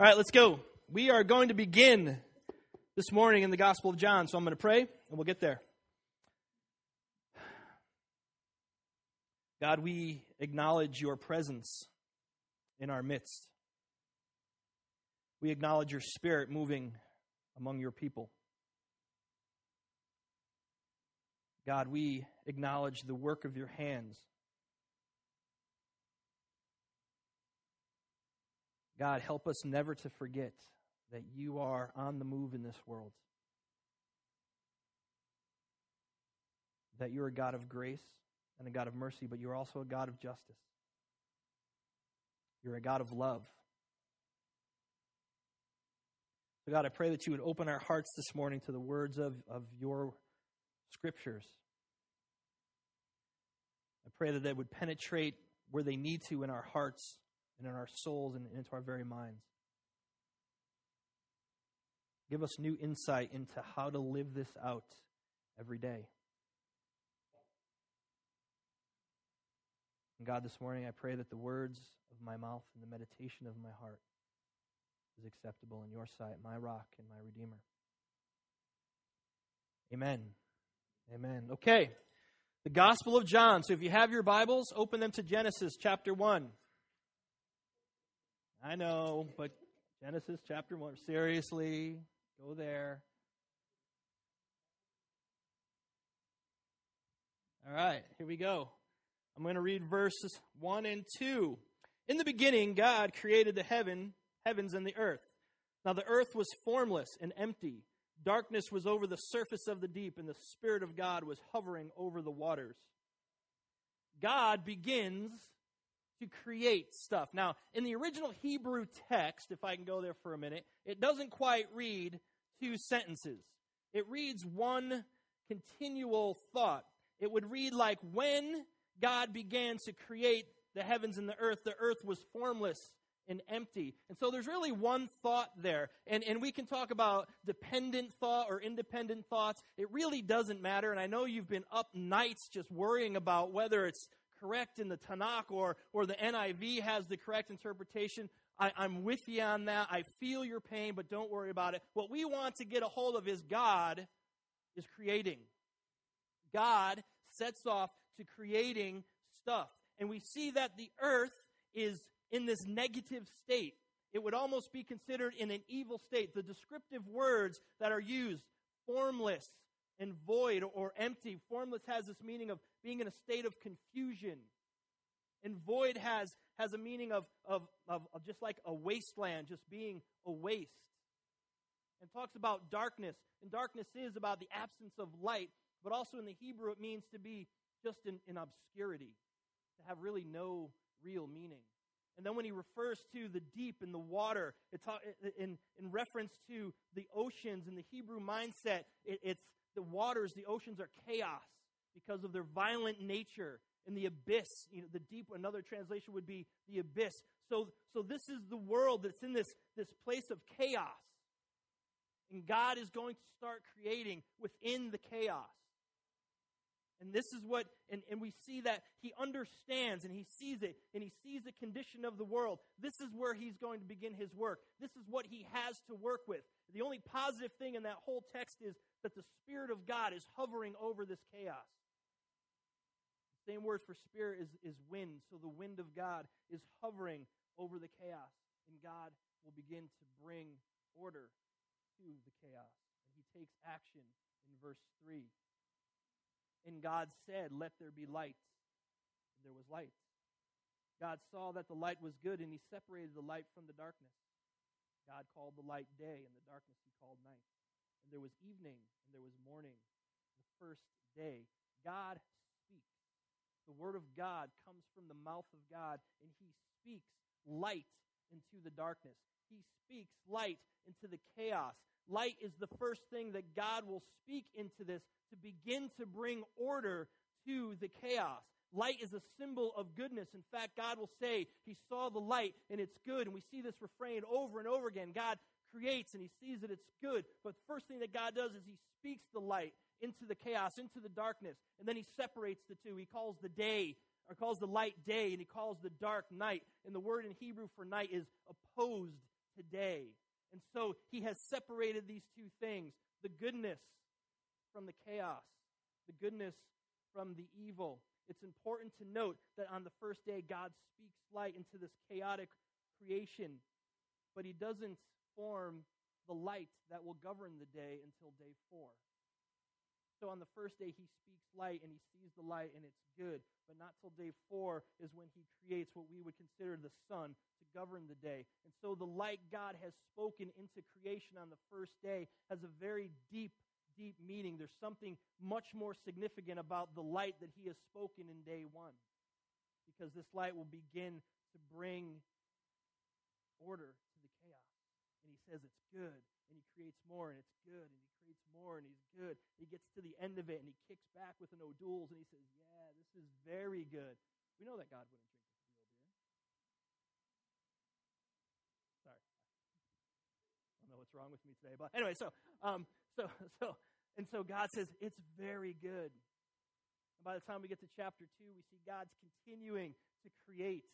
All right, let's go. We are going to begin this morning in the Gospel of John. So I'm going to pray and we'll get there. God, we acknowledge your presence in our midst. We acknowledge your spirit moving among your people. God, we acknowledge the work of your hands. God, help us never to forget that you are on the move in this world. That you're a God of grace and a God of mercy, but you're also a God of justice. You're a God of love. So, God, I pray that you would open our hearts this morning to the words of, of your scriptures. I pray that they would penetrate where they need to in our hearts and in our souls and into our very minds. Give us new insight into how to live this out every day. And God, this morning I pray that the words of my mouth and the meditation of my heart is acceptable in your sight, my rock and my redeemer. Amen. Amen. Okay. The Gospel of John. So if you have your Bibles, open them to Genesis chapter 1. I know, but Genesis chapter 1. Seriously, go there. All right, here we go. I'm going to read verses 1 and 2. In the beginning, God created the heaven, heavens and the earth. Now the earth was formless and empty. Darkness was over the surface of the deep, and the Spirit of God was hovering over the waters. God begins to create stuff. Now, in the original Hebrew text, if I can go there for a minute, it doesn't quite read two sentences. It reads one continual thought. It would read like, When God began to create the heavens and the earth, the earth was formless and empty. And so there's really one thought there. And, and we can talk about dependent thought or independent thoughts. It really doesn't matter. And I know you've been up nights just worrying about whether it's correct in the Tanakh or, or the NIV has the correct interpretation. I, I'm with you on that. I feel your pain, but don't worry about it. What we want to get a hold of is God is creating. God sets off to creating stuff. And we see that the earth is in this negative state. It would almost be considered in an evil state. The descriptive words that are used, formless and void or empty. Formless has this meaning of being in a state of confusion. And void has, has a meaning of, of, of, of just like a wasteland, just being a waste. And talks about darkness. And darkness is about the absence of light, but also in the Hebrew it means to be just in, in obscurity, to have really no real meaning. And then when he refers to the deep and the water, it's in, in reference to the oceans in the Hebrew mindset, it, it's the waters, the oceans are chaos because of their violent nature. And the abyss, you know, the deep, another translation would be the abyss. So, so this is the world that's in this, this place of chaos. And God is going to start creating within the chaos. And this is what, and, and we see that he understands and he sees it and he sees the condition of the world. This is where he's going to begin his work. This is what he has to work with. The only positive thing in that whole text is that the Spirit of God is hovering over this chaos. The same word for spirit is, is wind. So the wind of God is hovering over the chaos. And God will begin to bring order to the chaos. And he takes action in verse 3. And God said, Let there be light. And there was light. God saw that the light was good, and he separated the light from the darkness. God called the light day, and the darkness he called night. And there was evening, and there was morning, the first day. God speaks. The word of God comes from the mouth of God, and he speaks light into the darkness. He speaks light into the chaos. Light is the first thing that God will speak into this to begin to bring order to the chaos. Light is a symbol of goodness. In fact, God will say, He saw the light and it's good. And we see this refrain over and over again. God creates and He sees that it's good. But the first thing that God does is He speaks the light into the chaos, into the darkness. And then He separates the two. He calls the day, or calls the light day, and He calls the dark night. And the word in Hebrew for night is opposed today. And so he has separated these two things the goodness from the chaos, the goodness from the evil. It's important to note that on the first day, God speaks light into this chaotic creation, but he doesn't form the light that will govern the day until day four. So on the first day, he speaks light and he sees the light and it's good. But not till day four is when he creates what we would consider the sun to govern the day. And so the light God has spoken into creation on the first day has a very deep, deep meaning. There's something much more significant about the light that he has spoken in day one. Because this light will begin to bring order to the chaos. And he says it's good and he creates more and it's good and he creates more and he's good. He gets to the end of it and he kicks back with an O'Doul's and he says, Yeah, this is very good. We know that God wouldn't drink the real beer. Sorry. I don't know what's wrong with me today. But anyway, so um so so and so God says it's very good. And by the time we get to chapter two, we see God's continuing to create.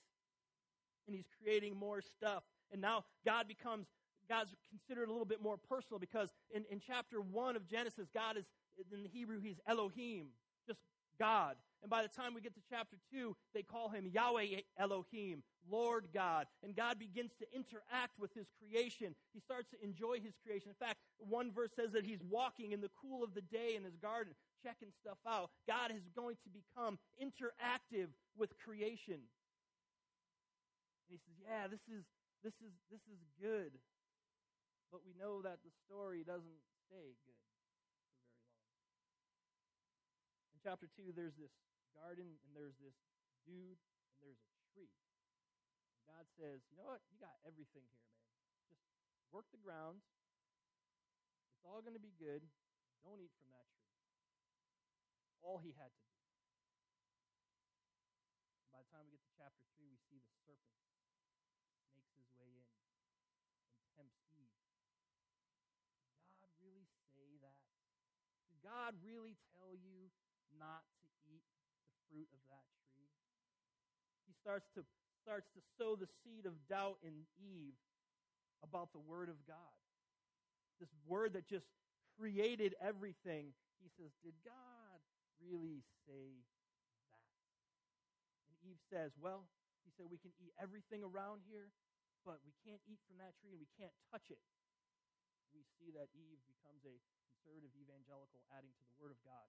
And he's creating more stuff. And now God becomes God's considered a little bit more personal because in, in chapter 1 of Genesis, God is, in the Hebrew, he's Elohim, just God. And by the time we get to chapter 2, they call him Yahweh Elohim, Lord God. And God begins to interact with his creation. He starts to enjoy his creation. In fact, one verse says that he's walking in the cool of the day in his garden, checking stuff out. God is going to become interactive with creation. And he says, Yeah, this is, this is, this is good. But we know that the story doesn't stay good for very long. In chapter 2, there's this garden, and there's this dude, and there's a tree. And God says, You know what? You got everything here, man. Just work the ground. It's all going to be good. Don't eat from that tree. All he had to do. By the time we get to chapter 3, we see the serpent makes his way in and tempts Eve Did God really say that? Did God really tell you not to eat the fruit of that tree? He starts to starts to sow the seed of doubt in Eve about the word of God. This word that just created everything. He says, Did God really say that? And Eve says, Well, he said, we can eat everything around here, but we can't eat from that tree and we can't touch it we see that Eve becomes a conservative evangelical adding to the Word of God.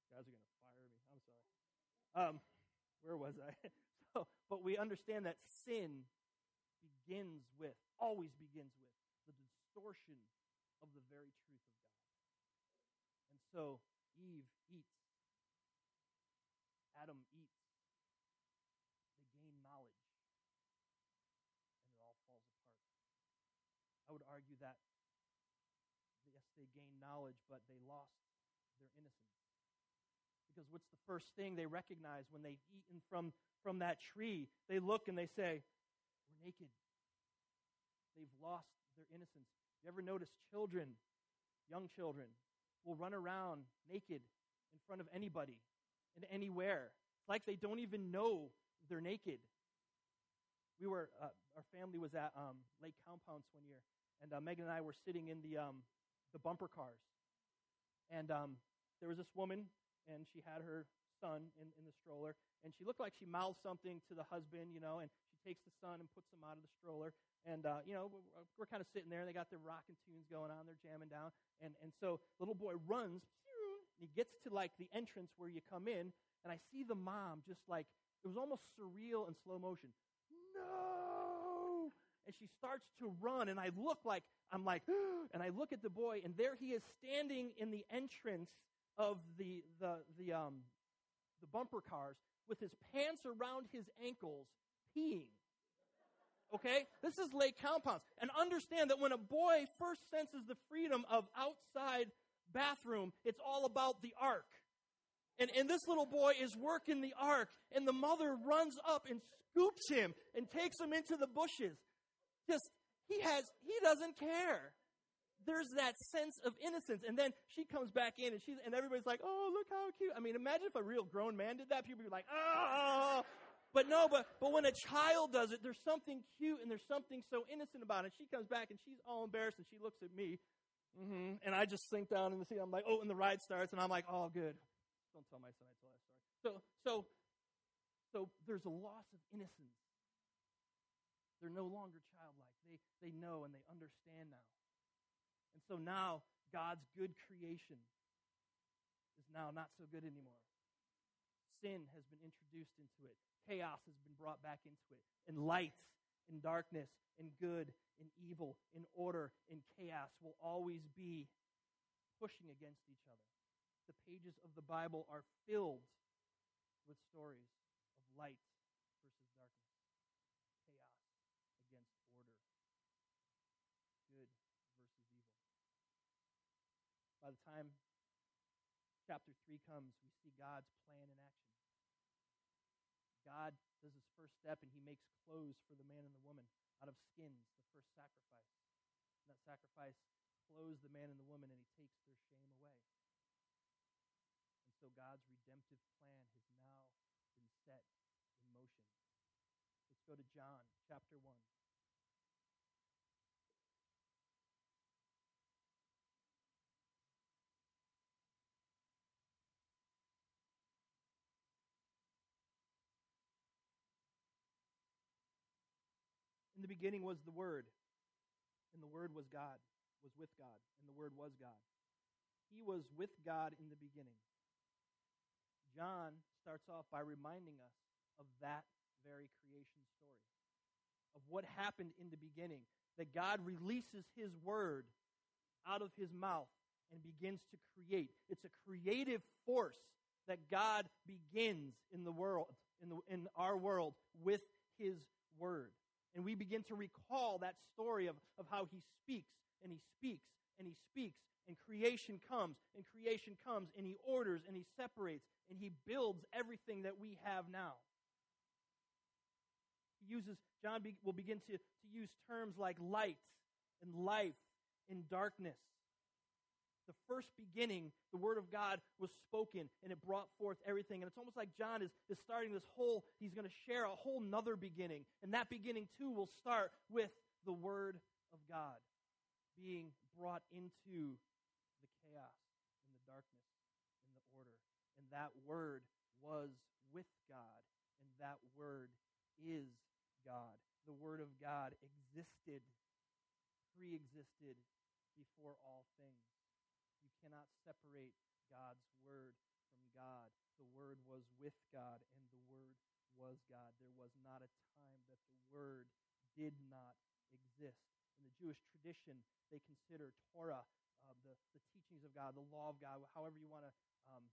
You guys are going to fire me. I'm sorry. Um, where was I? so, but we understand that sin begins with, always begins with, the distortion of the very truth of God. And so Eve eats. Adam eats. They gain knowledge and it all falls apart. I would argue that, yes, they gained knowledge, but they lost their innocence. Because what's the first thing they recognize when they've eaten from, from that tree? They look and they say, We're naked. They've lost their innocence. You ever notice children, young children, will run around naked in front of anybody and anywhere? It's like they don't even know they're naked we were uh, our family was at um, Lake Compounce one year, and uh, Megan and I were sitting in the um, the bumper cars, and um, there was this woman, and she had her son in, in the stroller, and she looked like she mouthed something to the husband, you know, and takes the son and puts him out of the stroller, and uh, you know we're, we're kind of sitting there, and they got their rocking tunes going on, they're jamming down, and and so little boy runs, and he gets to like the entrance where you come in, and I see the mom just like it was almost surreal in slow motion. No. And she starts to run, and I look like, I'm like, and I look at the boy, and there he is standing in the entrance of the, the, the, um, the bumper cars with his pants around his ankles, peeing. Okay? This is Lake Compounce. And understand that when a boy first senses the freedom of outside bathroom, it's all about the arc. And, and this little boy is working the arc, and the mother runs up and scoops him and takes him into the bushes. Just, he has, he doesn't care. There's that sense of innocence. And then she comes back in and she's, and everybody's like, oh, look how cute. I mean, imagine if a real grown man did that. People would be like, oh. But no, but but when a child does it, there's something cute and there's something so innocent about it. She comes back and she's all embarrassed and she looks at me, mm-hmm, and I just sink down in the seat. I'm like, oh, and the ride starts, and I'm like, oh, good. Don't tell my son I told that story. So so so there's a loss of innocence. They're no longer childlike. They they know and they understand now. And so now God's good creation is now not so good anymore. Sin has been introduced into it. Chaos has been brought back into it. And light and darkness and good and evil and order and chaos will always be pushing against each other. The pages of the Bible are filled with stories of light versus darkness, chaos against order, good versus evil. By the time chapter 3 comes, we see God's plan in action. God does his first step and he makes clothes for the man and the woman out of skins, the first sacrifice. And that sacrifice clothes the man and the woman and he takes their shame away. And so God's redemptive plan has now been set in motion. Let's go to John chapter 1. The beginning was the Word, and the Word was God, was with God, and the Word was God. He was with God in the beginning. John starts off by reminding us of that very creation story, of what happened in the beginning, that God releases His Word out of His mouth and begins to create. It's a creative force that God begins in the world, in, the, in our world, with His Word. And we begin to recall that story of, of how he speaks and he speaks and he speaks and creation comes and creation comes and he orders and he separates and he builds everything that we have now. He uses, John will begin to, to use terms like light and life and darkness the first beginning, the Word of God was spoken and it brought forth everything. And it's almost like John is, is starting this whole, he's going to share a whole nother beginning. And that beginning, too, will start with the Word of God being brought into the chaos and the darkness and the order. And that Word was with God, and that Word is God. The Word of God existed, pre existed before all things. You cannot separate God's word from God. The word was with God, and the word was God. There was not a time that the word did not exist. In the Jewish tradition, they consider Torah, uh, the, the teachings of God, the law of God, however you want to um,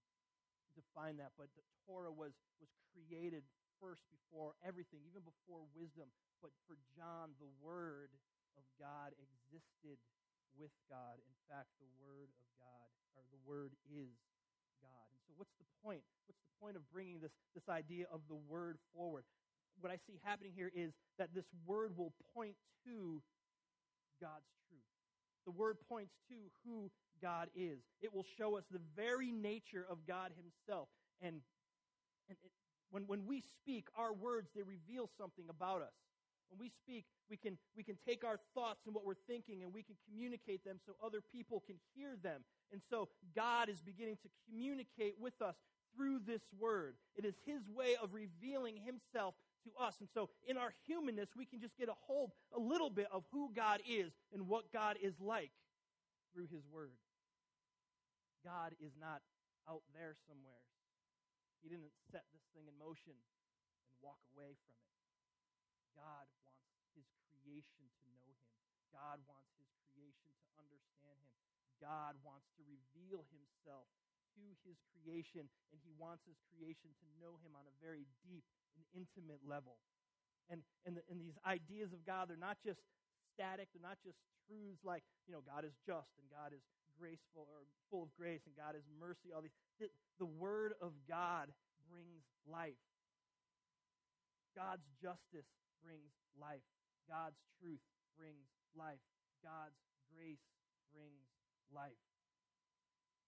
define that. But the Torah was, was created first before everything, even before wisdom. But for John, the Word of God existed with God. In fact, the Word of God, or the Word is God. And so, what's the point? What's the point of bringing this, this idea of the Word forward? What I see happening here is that this Word will point to God's truth. The Word points to who God is. It will show us the very nature of God Himself. And, and it, when, when we speak, our words, they reveal something about us. When we speak, we can, we can take our thoughts and what we're thinking and we can communicate them so other people can hear them. And so God is beginning to communicate with us through this word. It is His way of revealing Himself to us. And so in our humanness, we can just get a hold a little bit of who God is and what God is like through His word. God is not out there somewhere. He didn't set this thing in motion and walk away from it. God wants his creation to know him. God wants his creation to understand him. God wants to reveal himself to his creation, and he wants his creation to know him on a very deep and intimate level. And, and, the, and these ideas of God, they're not just static, they're not just truths like, you know, God is just and God is graceful or full of grace and God is mercy, all these. The, the Word of God brings life. God's justice brings life. God's truth brings life. God's grace brings life.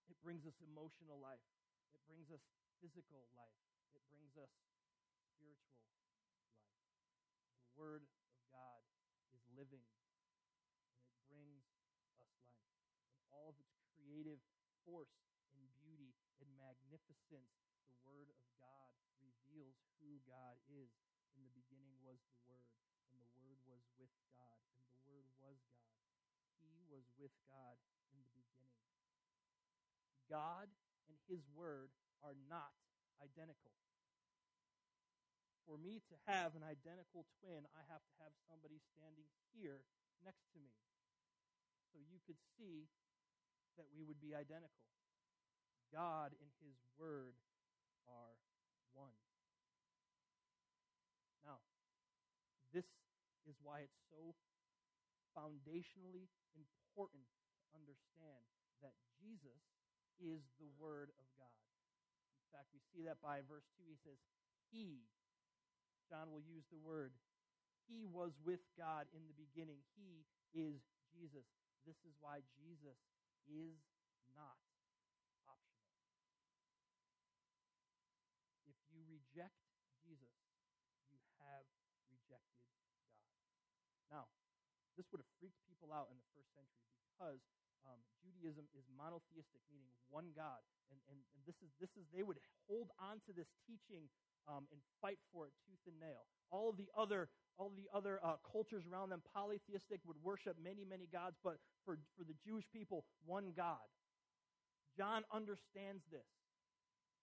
It brings us emotional life. It brings us physical life. It brings us spiritual life. The Word of God is living and it brings us life. And all of its creative force and beauty and magnificence, the Word of God reveals who God is. In the beginning was the Word, and the Word was with God, and the Word was God. He was with God in the beginning. God and His Word are not identical. For me to have an identical twin, I have to have somebody standing here next to me. So you could see that we would be identical. God and His Word are one. Now, this is why it's so foundationally important to understand that Jesus is the Word of God. In fact, we see that by verse 2. He says, He, John will use the word, He was with God in the beginning. He is Jesus. This is why Jesus is not optional. If you reject Jesus, you have rejected God. Now, this would have freaked people out in the first century because um, Judaism is monotheistic, meaning one God. And, and, and this, is, this is, they would hold on to this teaching um, and fight for it tooth and nail. All of the other, all of the other uh, cultures around them, polytheistic, would worship many, many gods, but for, for the Jewish people, one God. John understands this,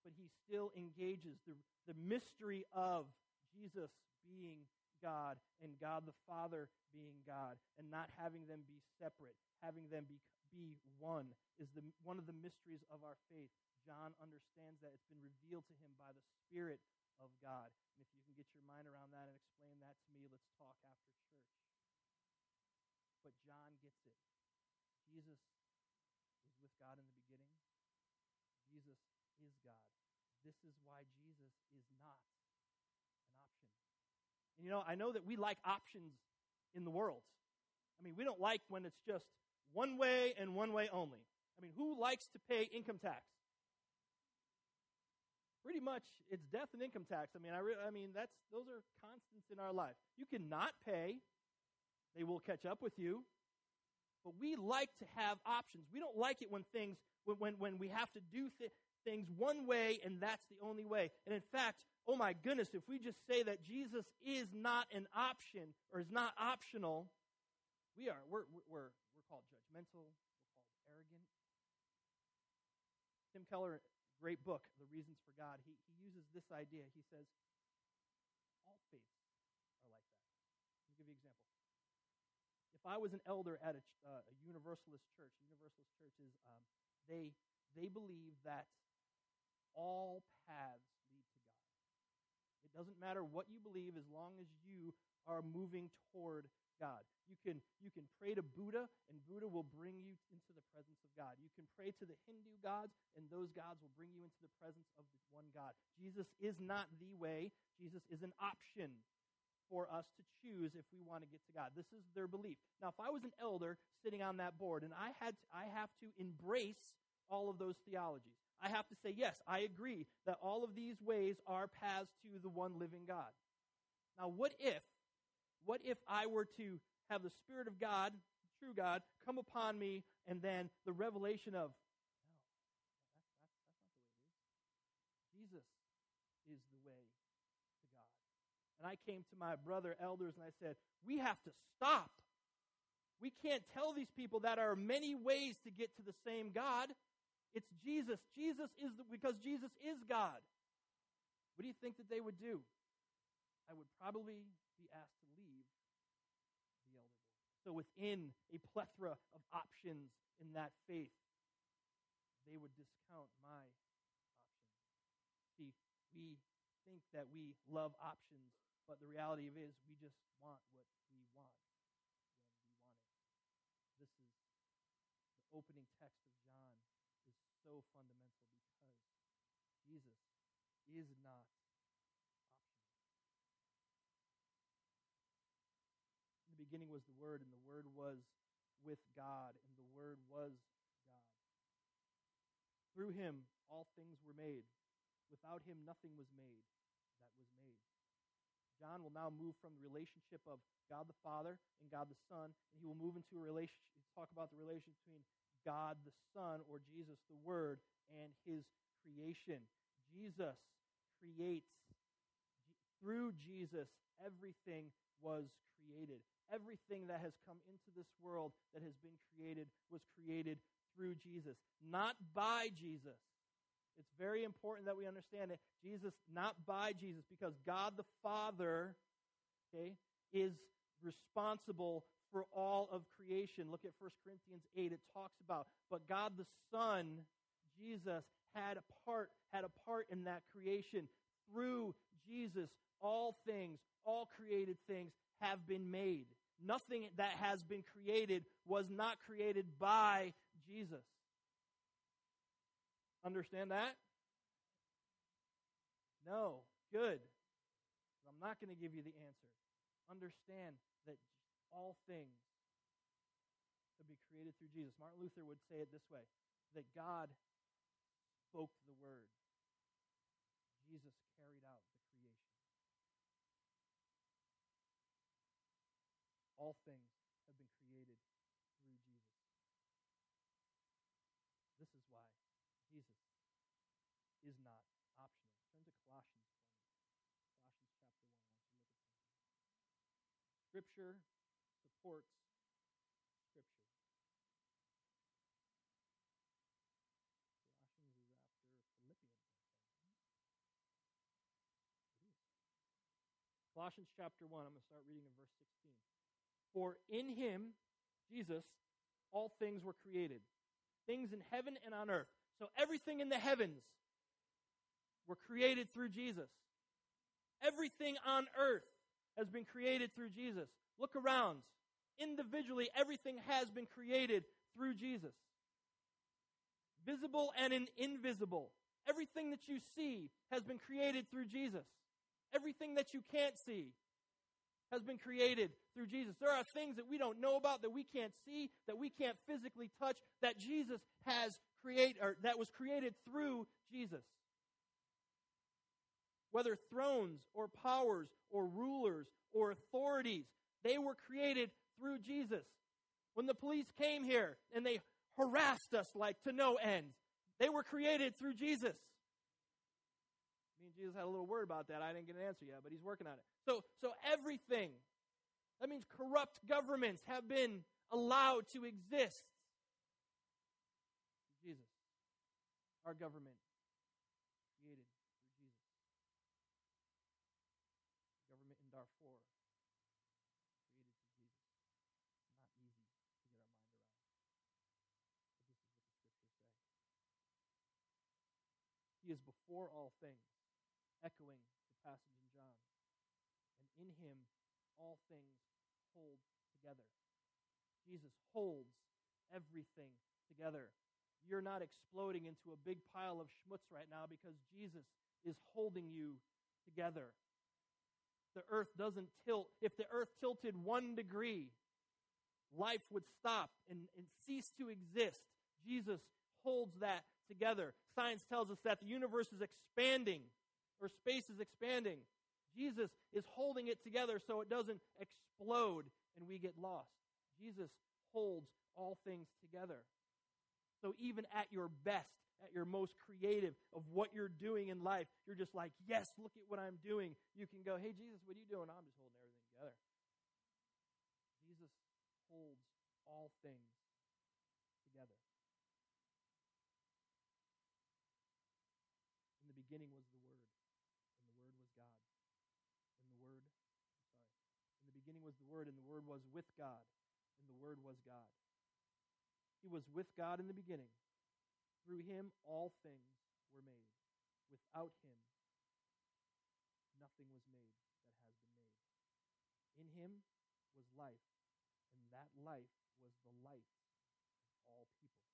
but he still engages the, the mystery of Jesus being God and God the Father being God and not having them be separate, having them be, be one is the, one of the mysteries of our faith. John understands that. It's been revealed to him by the Spirit of God. And if you can get your mind around that and explain that to me, let's talk after church. But John gets it. Jesus was with God in the beginning. Jesus is God. This is why Jesus is not you know, I know that we like options in the world. I mean, we don't like when it's just one way and one way only. I mean, who likes to pay income tax? Pretty much, it's death and income tax. I mean, I, re- I mean, that's those are constants in our life. You cannot pay; they will catch up with you. But we like to have options. We don't like it when things when when, when we have to do th- things one way and that's the only way. And in fact, oh my goodness, if we just say that Jesus is not an option or is not optional, we are we're we're we're called judgmental, we're called arrogant. Tim Keller, great book, The Reasons for God, he, he uses this idea. He says, all faiths are like that. Let me give you an example. If I was an elder at a, uh, a Universalist church, Universalist churches, um, they, they believe that all paths lead to God. It doesn't matter what you believe as long as you are moving toward God. You can, you can pray to Buddha, and Buddha will bring you into the presence of God. You can pray to the Hindu gods, and those gods will bring you into the presence of the one God. Jesus is not the way, Jesus is an option for us to choose if we want to get to God. This is their belief. Now, if I was an elder sitting on that board, and I, had to, I have to embrace all of those theologies, I have to say, yes, I agree that all of these ways are paths to the one living God. Now, what if what if I were to have the Spirit of God, true God, come upon me, and then the revelation of, no, that's, that's, that's not the way it is. Jesus is the way to God. And I came to my brother elders and I said, we have to stop. We can't tell these people that there are many ways to get to the same God. It's Jesus. Jesus is the, because Jesus is God. What do you think that they would do? I would probably be asked to leave the elder. So, within a plethora of options in that faith, they would discount my options. See, we think that we love options, but the reality of it is we just want what we want when we want it. This is the opening text of so fundamental because Jesus is not In the beginning was the Word, and the Word was with God, and the Word was God. Through him, all things were made. Without him, nothing was made that was made. John will now move from the relationship of God the Father and God the Son, and he will move into a relationship, talk about the relation between God the Son, or Jesus the Word, and his creation. Jesus creates. Through Jesus, everything was created. Everything that has come into this world that has been created was created through Jesus, not by Jesus. It's very important that we understand that Jesus, not by Jesus, because God the Father, okay, is responsible for all of creation. Look at 1 Corinthians 8. It talks about, but God the Son, Jesus, had a part, had a part in that creation. Through Jesus, all things, all created things have been made. Nothing that has been created was not created by Jesus. Understand that? No. Good. I'm not going to give you the answer. Understand that all things could be created through Jesus. Martin Luther would say it this way that God spoke the word, Jesus carried out the creation. All things have been created through Jesus. This is why Jesus is not optional. Turn to Colossians for me. Colossians chapter 1. I want you to look at something. Scripture supports Scripture. Colossians is after Philippians. It is. Colossians chapter 1, I'm going to start reading in verse 16. For in him, Jesus, all things were created, things in heaven and on earth. So everything in the heavens were created through Jesus. Everything on earth has been created through Jesus. Look around. Individually, everything has been created through Jesus. Visible and invisible. Everything that you see has been created through Jesus. Everything that you can't see has been created through Jesus. There are things that we don't know about, that we can't see, that we can't physically touch, that Jesus has created, or that was created through Jesus. Whether thrones or powers or rulers or authorities, they were created through Jesus. When the police came here and they harassed us like to no end, they were created through Jesus. Me and Jesus had a little word about that. I didn't get an answer yet, but he's working on it. So, so everything, that means corrupt governments have been allowed to exist. Jesus, our government, created through Jesus. The government in Darfur, created through Jesus. Not easy to get our mind around. But this is what the scriptures say. Before all things, echoing the passage in John and in him all things hold together. Jesus holds everything together. You're not exploding into a big pile of schmutz right now because Jesus is holding you together. The earth doesn't tilt. If the earth tilted one degree, life would stop and, and cease to exist. Jesus holds that together. Science tells us that the universe is expanding, or space is expanding. Jesus is holding it together so it doesn't explode and we get lost. Jesus holds all things together. So even at your best, at your most creative of what you're doing in life, you're just like, yes, look at what I'm doing. You can go, hey, Jesus, what are you doing? I'm just holding everything together. Jesus holds all things together. In the beginning was the Word, and the Word was God and the Word, I'm sorry, in the beginning was the Word, and the Word was with God, and the Word was God. He was with God in the beginning. Through him, all things were made. Without him, nothing was made that has been made. In him was life, and that life was the light of all people.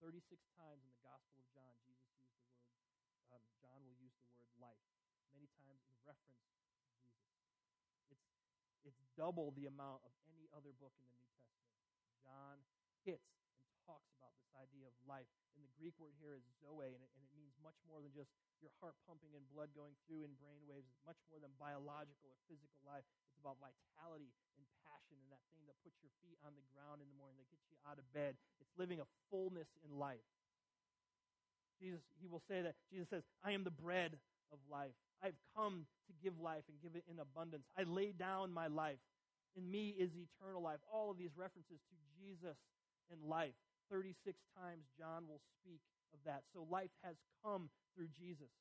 36 times in the Gospel of John, Jesus used the word, um, John will use the word life many times in reference it's double the amount of any other book in the New Testament. John hits and talks about this idea of life. And the Greek word here is zoe, and it, and it means much more than just your heart pumping and blood going through in brain waves. Much more than biological or physical life. It's about vitality and passion and that thing that puts your feet on the ground in the morning, that gets you out of bed. It's living a fullness in life. Jesus, he will say that Jesus says, I am the bread of life. I've come to give life and give it in abundance. I lay down my life. In me is eternal life. All of these references to Jesus and life. 36 times John will speak of that. So life has come through Jesus.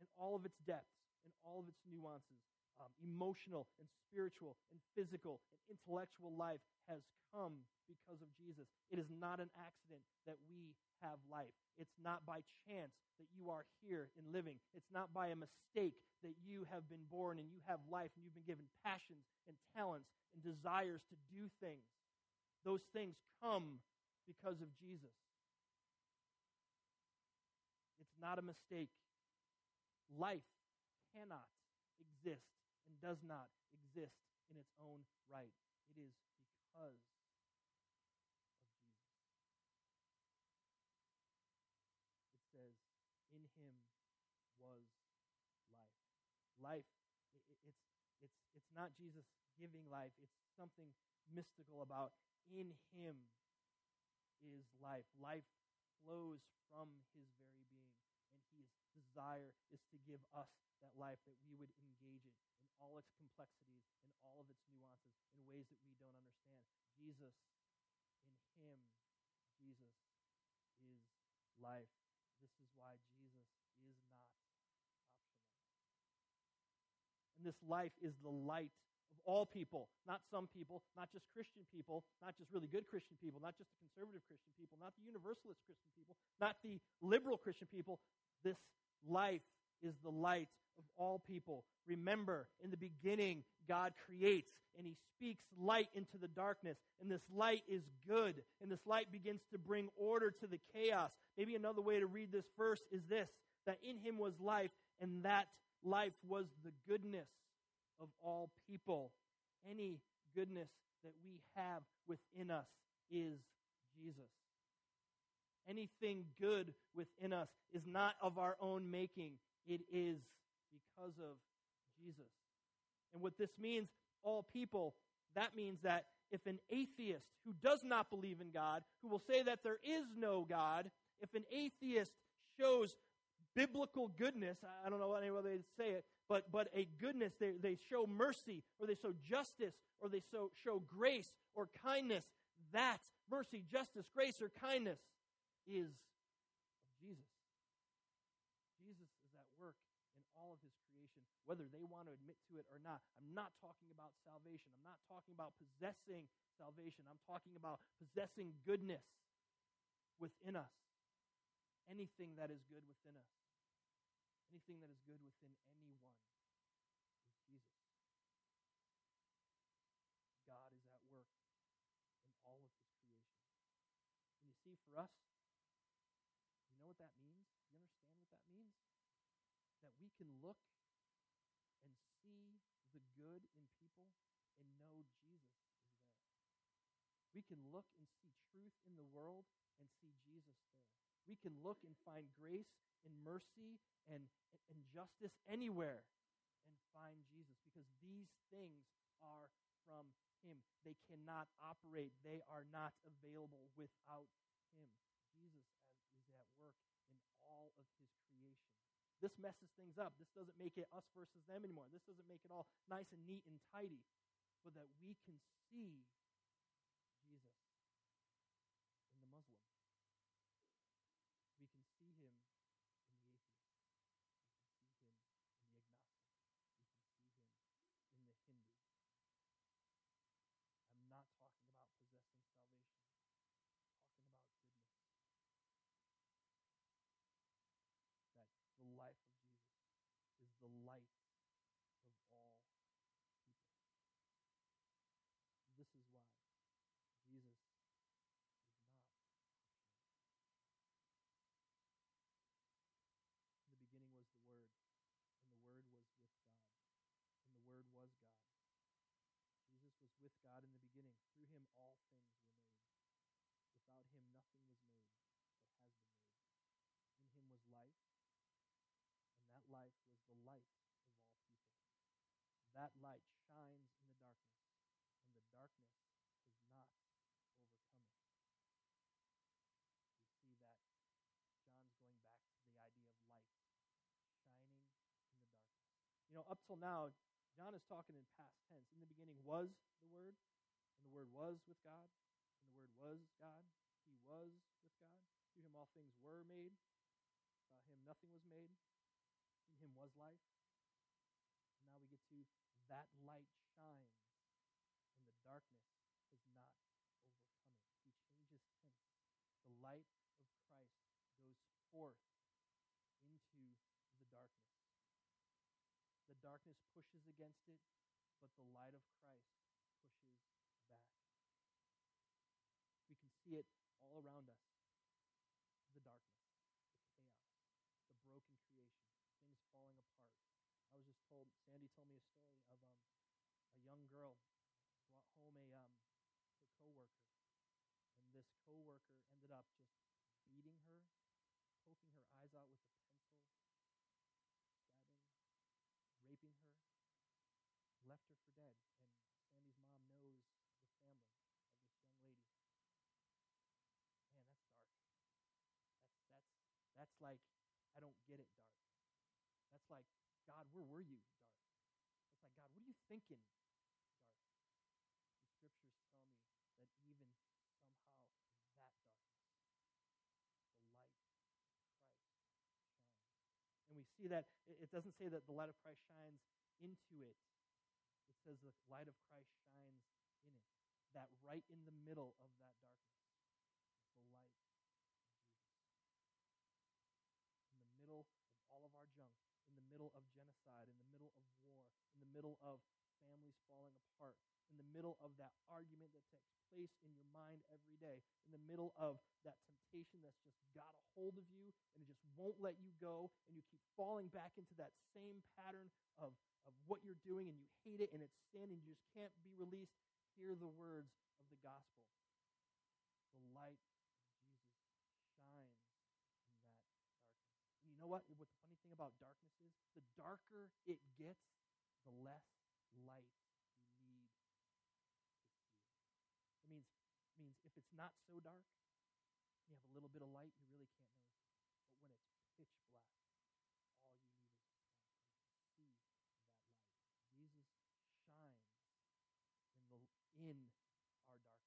In all of its depths, in all of its nuances, um, emotional and spiritual and physical and intellectual life has come because of Jesus. It is not an accident that we have life. It's not by chance that you are here and living. It's not by a mistake that you have been born and you have life and you've been given passions and talents and desires to do things. Those things come because of Jesus. It's not a mistake. Life cannot exist does not exist in its own right. It is because of Jesus. It says, In him was life. Life, it's, it's, it's not Jesus giving life, it's something mystical about in him is life. Life flows from his very being, and his desire is to give us that life that we would engage it in all its complexities, in all of its nuances, in ways that we don't understand. Jesus, in him, Jesus is life. This is why Jesus is not optional. And this life is the light of all people, not some people, not just Christian people, not just really good Christian people, not just the conservative Christian people, not the universalist Christian people, not the liberal Christian people. This life is the light of all people. Remember, in the beginning, God creates and He speaks light into the darkness. And this light is good. And this light begins to bring order to the chaos. Maybe another way to read this verse is this that in Him was life, and that life was the goodness of all people. Any goodness that we have within us is Jesus. Anything good within us is not of our own making, it is because of Jesus. And what this means, all people, that means that if an atheist who does not believe in God, who will say that there is no God, if an atheist shows biblical goodness, I don't know any other way to say it, but, but a goodness. They, they show mercy, or they show justice, or they show, show grace or kindness. That mercy, justice, grace, or kindness is Jesus. Work in all of his creation, whether they want to admit to it or not. I'm not talking about salvation. I'm not talking about possessing salvation. I'm talking about possessing goodness within us. Anything that is good within us. Anything that is good within anyone is Jesus. God is at work in all of his creation. And you see, for us, you know what that means? You understand what that means? That we can look and see the good in people and know Jesus is there. We can look and see truth in the world and see Jesus there. We can look and find grace and mercy and, and justice anywhere and find Jesus because these things are from Him. They cannot operate, they are not available without Him. Jesus is at work in all of His creation. This messes things up. This doesn't make it us versus them anymore. This doesn't make it all nice and neat and tidy, but that we can see Jesus in the Muslim. We can see him in the atheist. We can see him in the agnostic. We can see him in the Hindu. I'm not talking about possessing salvation. I'm talking about goodness. That the life of Jesus is the light of all people. This is why Jesus the beginning was the Word, and the Word was with God, and the Word was God. Jesus was with God in the beginning. Through him, all things were made. If that light shines in the darkness, and the darkness does not overcome it. We see that John's going back to the idea of light shining in the darkness. You know, up till now, John is talking in past tense. In the beginning was the Word, and the Word was with God, and the Word was God. He was with God. Through him all things were made. Without him nothing was made. In him was life. And now we get to that light shines, and the darkness has not overcome it. He changes tense. The light of Christ goes forth into the darkness. The darkness pushes against it, but the light of Christ pushes back. We can see it all around us the darkness, the chaos, the broken creation, things falling apart. I was just told, me a story of um, a young girl brought home a um, her coworker, and this coworker ended up just beating her, poking her eyes out with a pencil, stabbing, raping her, left her for dead. And Sandy's mom knows the family of this young lady. Man, that's dark. That's that's that's like I don't get it dark. That's like God, where were you, God, what are you thinking, dark? The scriptures tell me that even somehow that darkness, the light of Christ shines. And we see that it doesn't say that the light of Christ shines into it. It says the light of Christ shines in it. That right in the middle of that darkness is the light of Jesus. In the middle of all of our junk, in the middle of genocide, in the middle of war, in the middle of families falling apart, in the middle of that argument that takes place in your mind every day, in the middle of that temptation that's just got a hold of you and it just won't let you go, and you keep falling back into that same pattern of, of what you're doing and you hate it and it's sin and you just can't be released, hear the words of the gospel. The light of Jesus shines in that darkness. And you know what? What the funny thing about darkness is? The darker it gets, the less light you need it means, it means if it's not so dark, you have a little bit of light, you really can't notice it. But when it's pitch black, all you need is to see that light. Jesus shines in the in our darkness.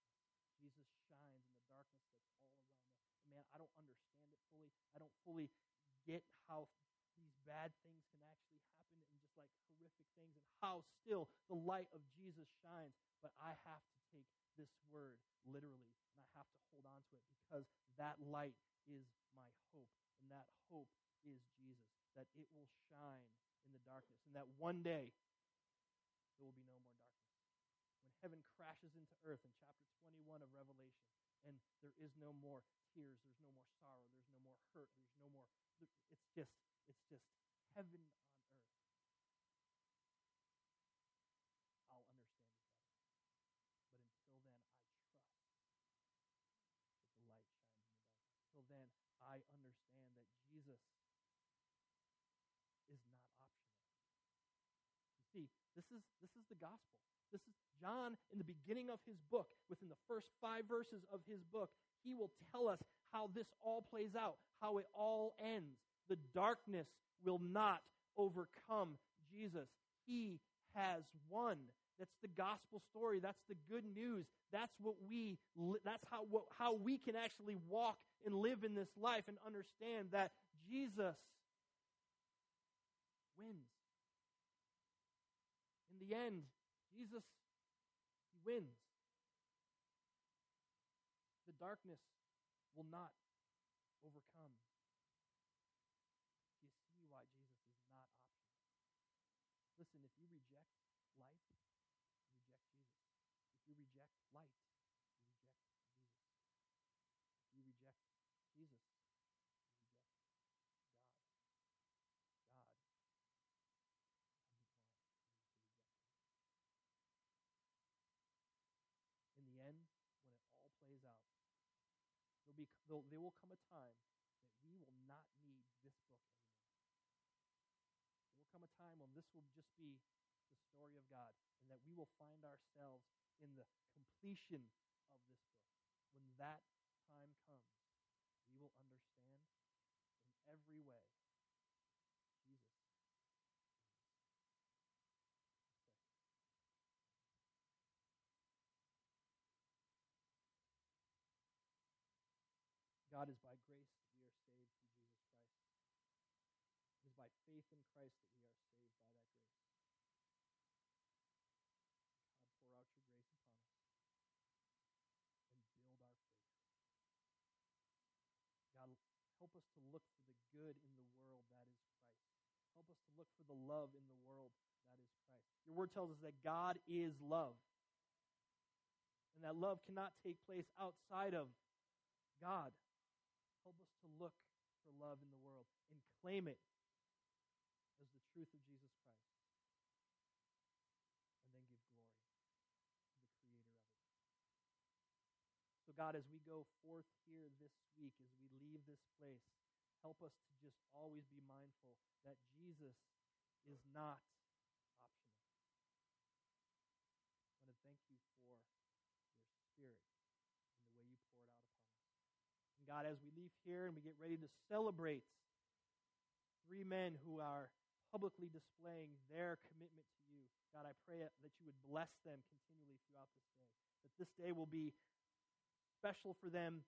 Jesus shines in the darkness that's all around us. And man, I don't understand it fully. I don't fully get how these bad things can actually happen and just like horrific things and how still the light of Jesus shines. But I have to take this word literally, and I have to hold on to it because that light is my hope, and that hope is Jesus. That it will shine in the darkness, and that one day there will be no more darkness. When heaven crashes into earth in chapter 21 of Revelation, and there is no more tears, there's no more sorrow, there's no more hurt, there's no more. It's just, it's just heaven on earth. I'll understand it but until then, I trust that the light shines in the darkness. Until then, I understand that Jesus is not optional. You see, this is, this is the gospel. This is John in the beginning of his book, within the first five verses of his book, he will tell us how this all plays out, how it all ends. The darkness will not overcome Jesus. He has won. That's the gospel story. That's the good news. That's what we that's how what, how we can actually walk and live in this life and understand that Jesus wins. In the end, Jesus he wins. The darkness will not overcome. Do you see why Jesus is not optional? Listen, if you reject life, reject Jesus. If you reject light, you reject Jesus. If you reject Jesus, you reject God. God doesn't want you to reject him. In the end, when it all plays out, there'll be, there'll, come a time that we will not need this book anymore. There will come a time when this will just be the story of God and that we will find ourselves in the completion of this book. When that time comes, we will understand in every way Jesus God is by grace that we are saved through Jesus Christ. It is by faith in Christ that we are saved by that grace. God, pour out your grace upon us and build our faith. God, help us to look for the good in the world that is Christ. Help us to look for the love in the world that is Christ. Your word tells us that God is love. And that love cannot take place outside of God. Help us to look for love in the world and claim it as the truth of Jesus Christ. And then give glory to the creator of it. So, God, as we go forth here this week, as we leave this place, help us to just always be mindful that Jesus is not optional. I want to thank you for your spirit and the way you pour it out upon us. And God, as we leave here and we get ready to celebrate three men who are publicly displaying their commitment to you, God, I pray that you would bless them continually throughout this day. That this day will be special for them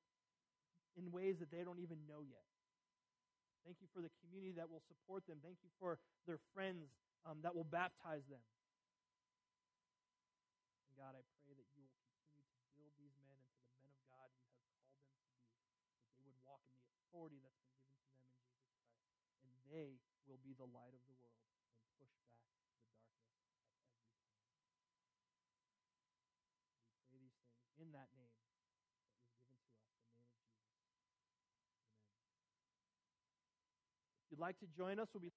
in ways that they don't even know yet. Thank you for the community that will support them. Thank you for their friends um, that will baptize them. And God, I pray that you will continue to build these men into the men of God you have called them to be that they would walk in the authority that's been given to them in Jesus Christ. And they will be the light of the world and push back the darkness at every time. We pray these things in that name that was given to us, the name of Jesus. Amen. If you'd like to join us, we'll be